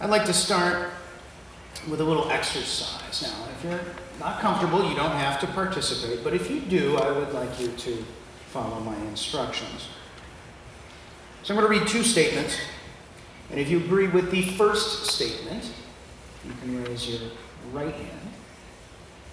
I'd like to start with a little exercise. Now, if you're not comfortable, you don't have to participate, but if you do, I would like you to follow my instructions. So I'm going to read two statements, and if you agree with the first statement, you can raise your right hand.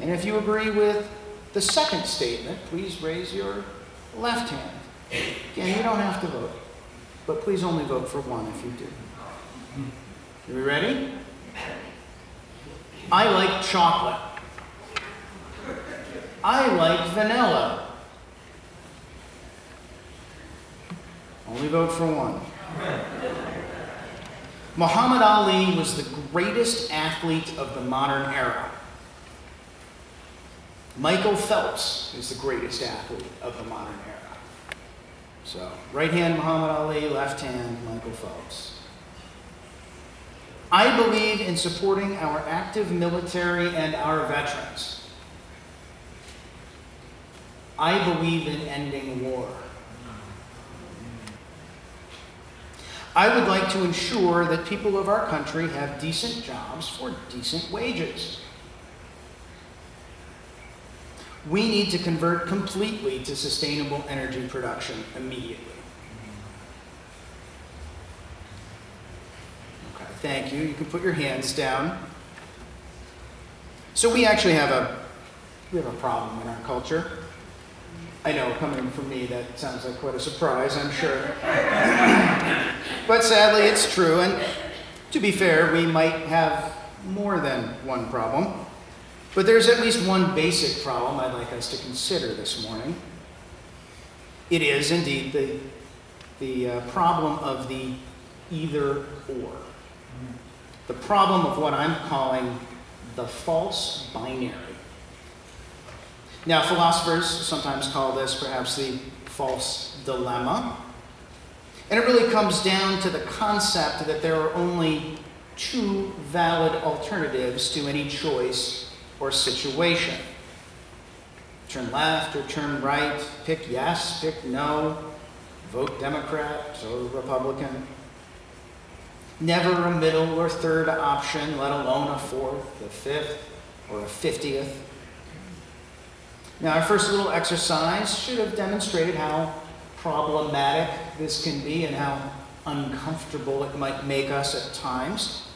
And if you agree with the second statement, please raise your left hand. Again, you don't have to vote, but please only vote for one if you do. Are we ready? I like chocolate. I like vanilla. Only vote for one. Muhammad Ali was the greatest athlete of the modern era. Michael Phelps is the greatest athlete of the modern era. So, right hand Muhammad Ali, left hand Michael Phelps. I believe in supporting our active military and our veterans. I believe in ending war. I would like to ensure that people of our country have decent jobs for decent wages. We need to convert completely to sustainable energy production immediately. Thank you. You can put your hands down. So we actually have a we have a problem in our culture. I know, coming from me, that sounds like quite a surprise, I'm sure. but sadly, it's true. And to be fair, we might have more than one problem. But there's at least one basic problem I'd like us to consider this morning. It is indeed the, the uh, problem of the either or. The problem of what I'm calling the false binary. Now, philosophers sometimes call this perhaps the false dilemma. And it really comes down to the concept that there are only two valid alternatives to any choice or situation. Turn left or turn right, pick yes, pick no, vote Democrat or Republican. Never a middle or third option, let alone a fourth, a fifth, or a fiftieth. Now, our first little exercise should have demonstrated how problematic this can be and how uncomfortable it might make us at times.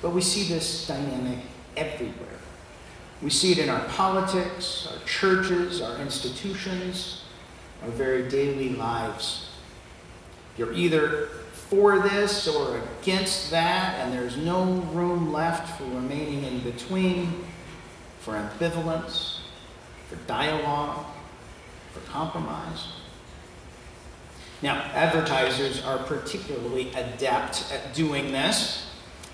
But we see this dynamic everywhere. We see it in our politics, our churches, our institutions, our very daily lives. You're either for this or against that, and there's no room left for remaining in between, for ambivalence, for dialogue, for compromise. Now, advertisers are particularly adept at doing this,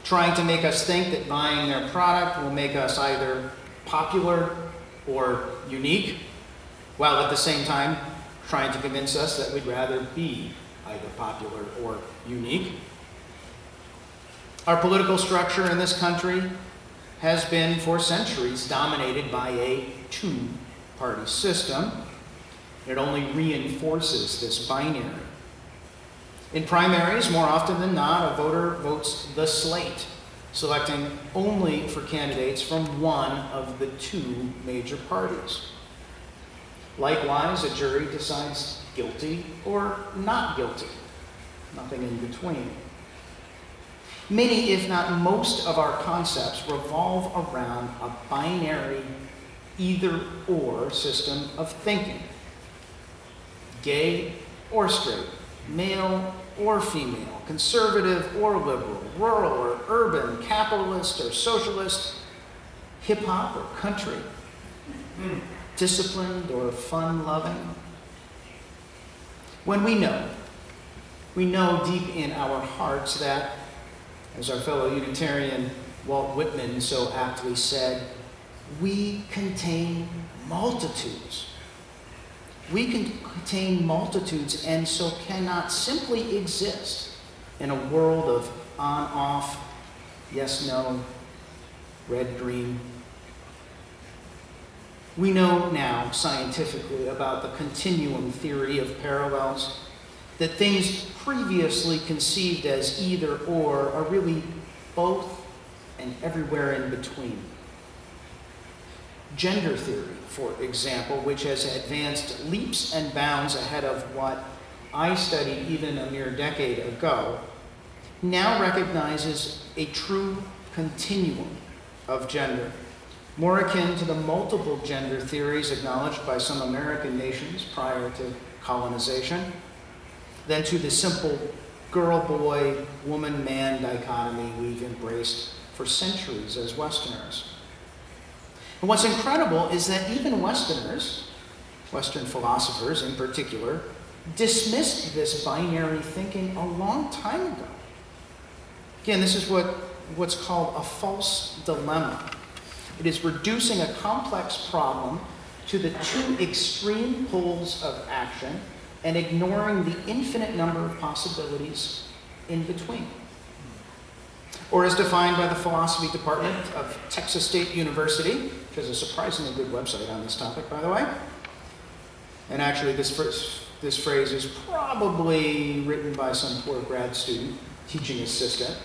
trying to make us think that buying their product will make us either popular or unique, while at the same time trying to convince us that we'd rather be either popular or unique. Our political structure in this country has been for centuries dominated by a two party system. It only reinforces this binary. In primaries, more often than not, a voter votes the slate, selecting only for candidates from one of the two major parties. Likewise, a jury decides guilty or not guilty, nothing in between. Many, if not most, of our concepts revolve around a binary either or system of thinking gay or straight, male or female, conservative or liberal, rural or urban, capitalist or socialist, hip hop or country, disciplined or fun loving. When we know, we know deep in our hearts that, as our fellow Unitarian Walt Whitman so aptly said, we contain multitudes. We can contain multitudes and so cannot simply exist in a world of on off, yes no, red green. We know now scientifically about the continuum theory of parallels that things previously conceived as either or are really both and everywhere in between. Gender theory, for example, which has advanced leaps and bounds ahead of what I studied even a mere decade ago, now recognizes a true continuum of gender, more akin to the multiple gender theories acknowledged by some American nations prior to colonization than to the simple girl boy, woman man dichotomy we've embraced for centuries as Westerners. And what's incredible is that even Westerners, Western philosophers in particular, dismissed this binary thinking a long time ago. Again, this is what, what's called a false dilemma. It is reducing a complex problem to the two extreme poles of action and ignoring the infinite number of possibilities in between. Or as defined by the philosophy department of Texas State University, which has a surprisingly good website on this topic, by the way. And actually, this, this phrase is probably written by some poor grad student, teaching assistant,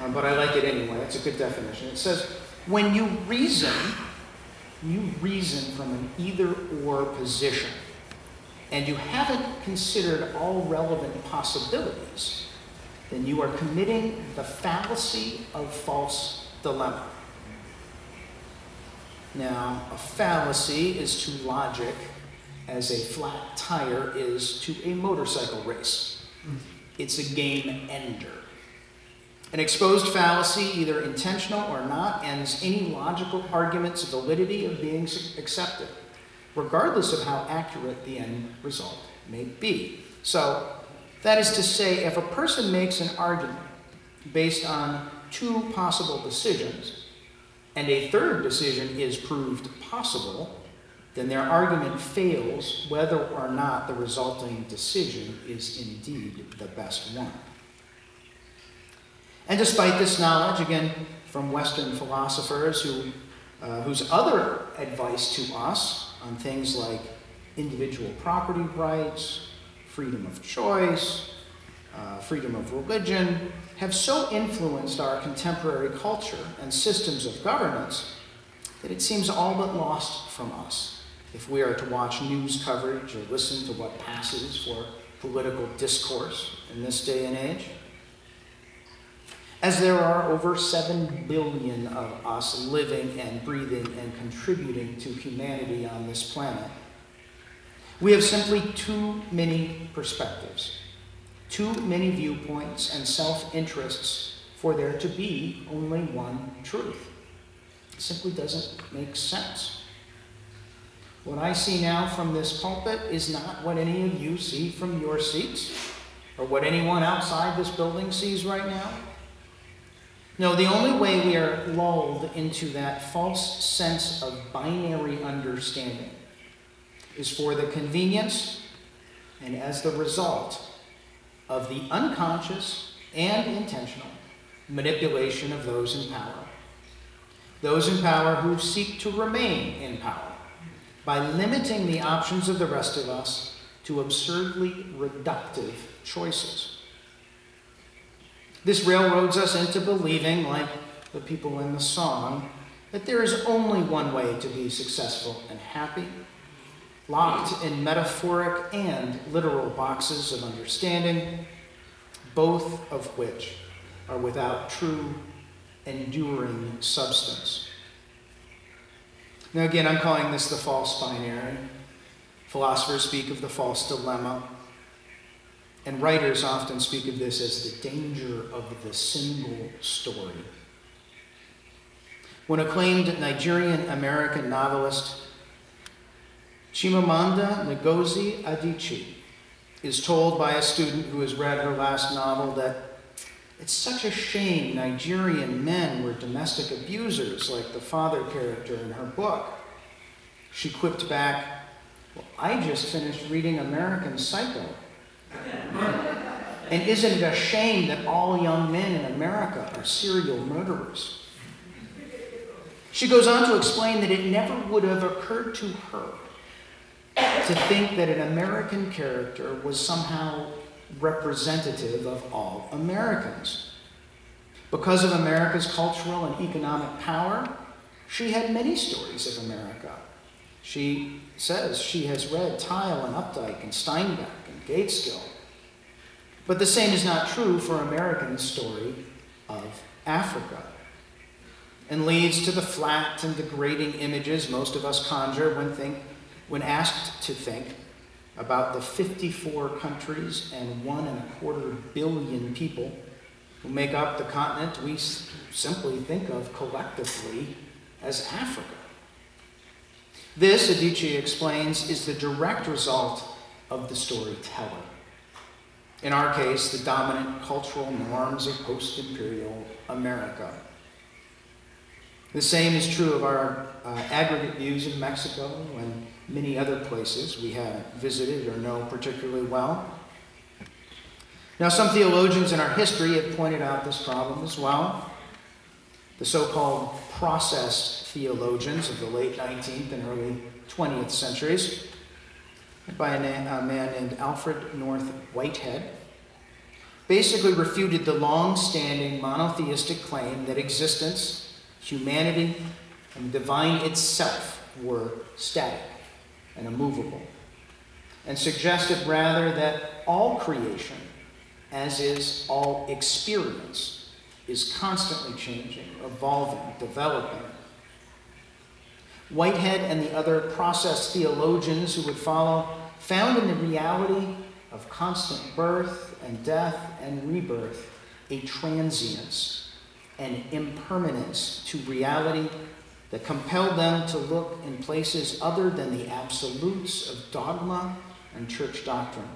uh, but I like it anyway. It's a good definition. It says, when you reason, you reason from an either or position and you haven't considered all relevant possibilities, then you are committing the fallacy of false dilemma. Now, a fallacy is to logic as a flat tire is to a motorcycle race. It's a game ender. An exposed fallacy, either intentional or not, ends any logical argument's validity of being accepted regardless of how accurate the end result may be. So, that is to say, if a person makes an argument based on two possible decisions, and a third decision is proved possible, then their argument fails whether or not the resulting decision is indeed the best one. And despite this knowledge, again, from Western philosophers who, uh, whose other advice to us on things like individual property rights, freedom of choice, uh, freedom of religion, have so influenced our contemporary culture and systems of governance that it seems all but lost from us if we are to watch news coverage or listen to what passes for political discourse in this day and age. As there are over 7 billion of us living and breathing and contributing to humanity on this planet, we have simply too many perspectives, too many viewpoints and self interests for there to be only one truth. It simply doesn't make sense. What I see now from this pulpit is not what any of you see from your seats or what anyone outside this building sees right now. No, the only way we are lulled into that false sense of binary understanding is for the convenience and as the result of the unconscious and intentional manipulation of those in power. Those in power who seek to remain in power by limiting the options of the rest of us to absurdly reductive choices. This railroads us into believing, like the people in the song, that there is only one way to be successful and happy, locked in metaphoric and literal boxes of understanding, both of which are without true, enduring substance. Now, again, I'm calling this the false binary. Philosophers speak of the false dilemma. And writers often speak of this as the danger of the single story. When acclaimed Nigerian American novelist Chimamanda Ngozi Adichie is told by a student who has read her last novel that it's such a shame Nigerian men were domestic abusers like the father character in her book. She quipped back, Well, I just finished reading American Psycho. And isn't it a shame that all young men in America are serial murderers? She goes on to explain that it never would have occurred to her to think that an American character was somehow representative of all Americans. Because of America's cultural and economic power, she had many stories of America. She says she has read Tyler and Updike and Steinbeck and Gaitskill. But the same is not true for American story of Africa and leads to the flat and degrading images most of us conjure when, think, when asked to think about the 54 countries and one and a quarter billion people who make up the continent we simply think of collectively as Africa. This, Adichie explains, is the direct result of the storyteller. In our case, the dominant cultural norms of post imperial America. The same is true of our uh, aggregate views of Mexico and many other places we have visited or know particularly well. Now, some theologians in our history have pointed out this problem as well. The so called process theologians of the late 19th and early 20th centuries, by a, a man named Alfred North Whitehead, basically refuted the long standing monotheistic claim that existence, humanity, and the divine itself were static and immovable, and suggested rather that all creation, as is all experience, is constantly changing, evolving, developing. Whitehead and the other process theologians who would follow found in the reality of constant birth and death and rebirth a transience, an impermanence to reality that compelled them to look in places other than the absolutes of dogma and church doctrine.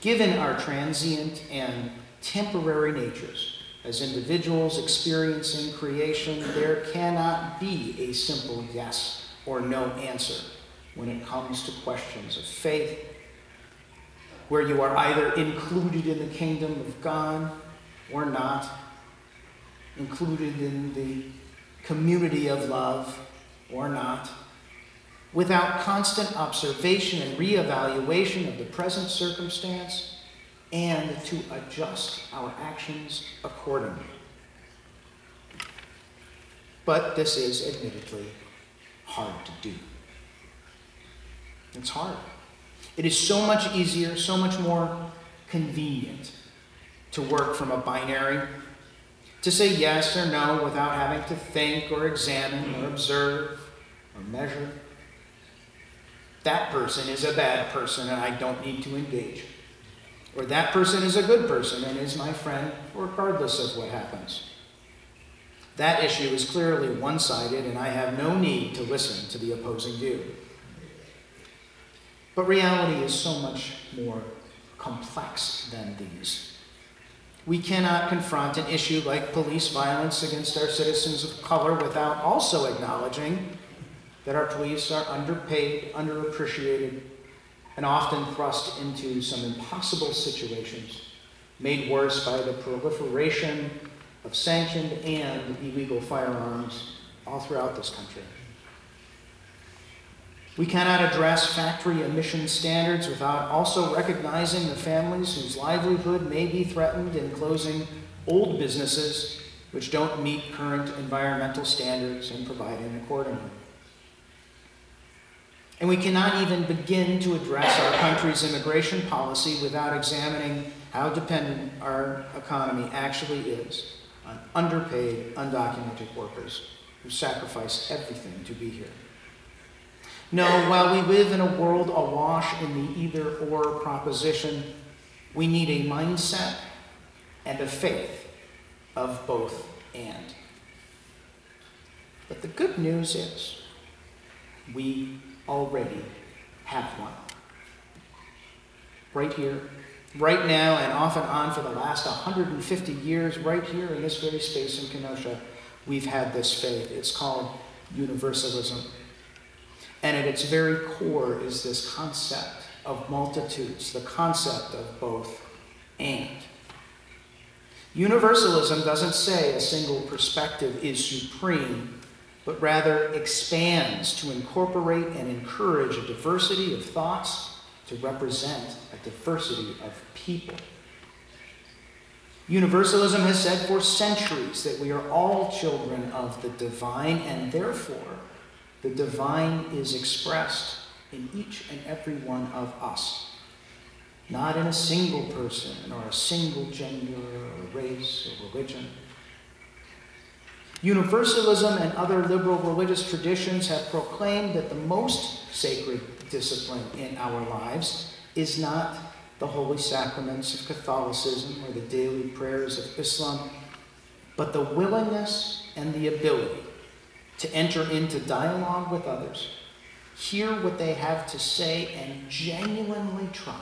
Given our transient and temporary natures, as individuals experiencing creation, there cannot be a simple yes or no answer when it comes to questions of faith, where you are either included in the kingdom of God or not, included in the community of love or not, without constant observation and reevaluation of the present circumstance, and to adjust our actions accordingly. But this is admittedly hard to do. It's hard. It is so much easier, so much more convenient to work from a binary to say yes or no without having to think or examine or observe or measure. That person is a bad person and I don't need to engage. Or that person is a good person and is my friend regardless of what happens. That issue is clearly one sided and I have no need to listen to the opposing view. But reality is so much more complex than these. We cannot confront an issue like police violence against our citizens of color without also acknowledging that our police are underpaid, underappreciated, and often thrust into some impossible situations, made worse by the proliferation of sanctioned and illegal firearms all throughout this country. We cannot address factory emission standards without also recognizing the families whose livelihood may be threatened in closing old businesses which don't meet current environmental standards and providing accordingly. And we cannot even begin to address our country's immigration policy without examining how dependent our economy actually is on underpaid, undocumented workers who sacrifice everything to be here. No, while we live in a world awash in the either or proposition, we need a mindset and a faith of both and. But the good news is we already have one. Right here, right now, and off and on for the last 150 years, right here in this very space in Kenosha, we've had this faith. It's called universalism. And at its very core is this concept of multitudes, the concept of both and. Universalism doesn't say a single perspective is supreme, but rather expands to incorporate and encourage a diversity of thoughts to represent a diversity of people. Universalism has said for centuries that we are all children of the divine, and therefore the divine is expressed in each and every one of us, not in a single person or a single gender or race or religion. Universalism and other liberal religious traditions have proclaimed that the most sacred discipline in our lives is not the holy sacraments of Catholicism or the daily prayers of Islam, but the willingness and the ability to enter into dialogue with others, hear what they have to say, and genuinely try,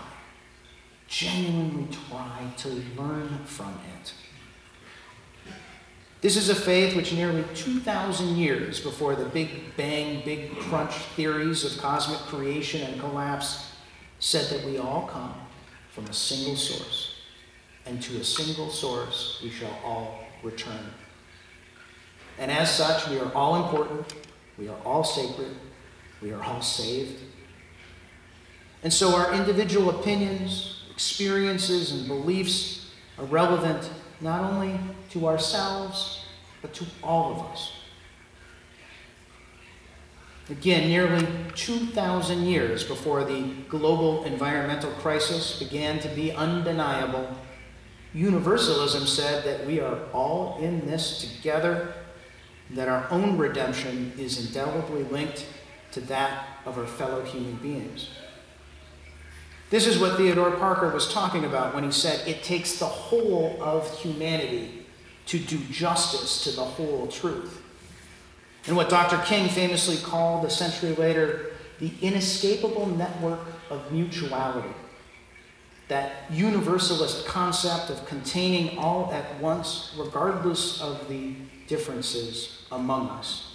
genuinely try to learn from it. This is a faith which nearly 2,000 years before the Big Bang, Big Crunch theories of cosmic creation and collapse said that we all come from a single source, and to a single source we shall all return. And as such, we are all important, we are all sacred, we are all saved. And so our individual opinions, experiences, and beliefs are relevant not only to ourselves, but to all of us. Again, nearly 2,000 years before the global environmental crisis began to be undeniable, universalism said that we are all in this together, that our own redemption is indelibly linked to that of our fellow human beings. This is what Theodore Parker was talking about when he said it takes the whole of humanity to do justice to the whole truth and what Dr. King famously called a century later the inescapable network of mutuality. That universalist concept of containing all at once, regardless of the differences among us.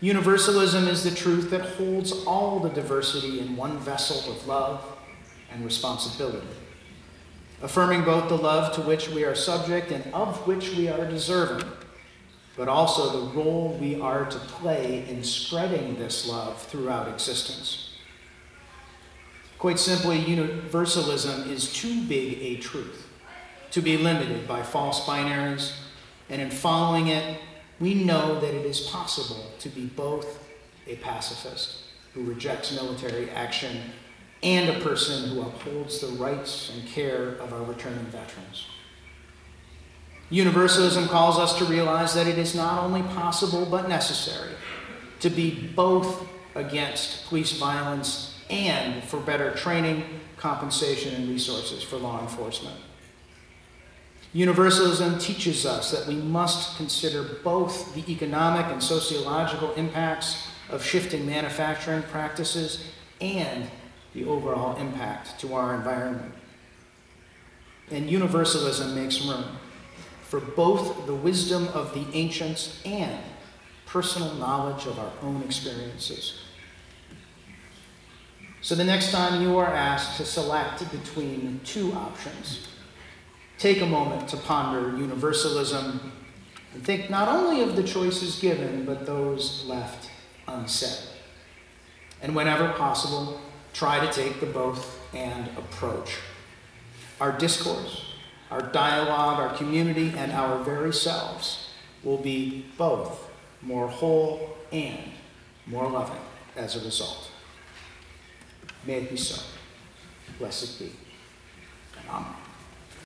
Universalism is the truth that holds all the diversity in one vessel of love and responsibility, affirming both the love to which we are subject and of which we are deserving but also the role we are to play in spreading this love throughout existence. Quite simply, universalism is too big a truth to be limited by false binaries, and in following it, we know that it is possible to be both a pacifist who rejects military action and a person who upholds the rights and care of our returning veterans. Universalism calls us to realize that it is not only possible but necessary to be both against police violence and for better training, compensation, and resources for law enforcement. Universalism teaches us that we must consider both the economic and sociological impacts of shifting manufacturing practices and the overall impact to our environment. And universalism makes room for both the wisdom of the ancients and personal knowledge of our own experiences. So, the next time you are asked to select between two options, take a moment to ponder universalism and think not only of the choices given, but those left unsaid. And whenever possible, try to take the both and approach. Our discourse, our dialogue, our community, and our very selves will be both more whole and more loving as a result. May it be so. Blessed be. Amen.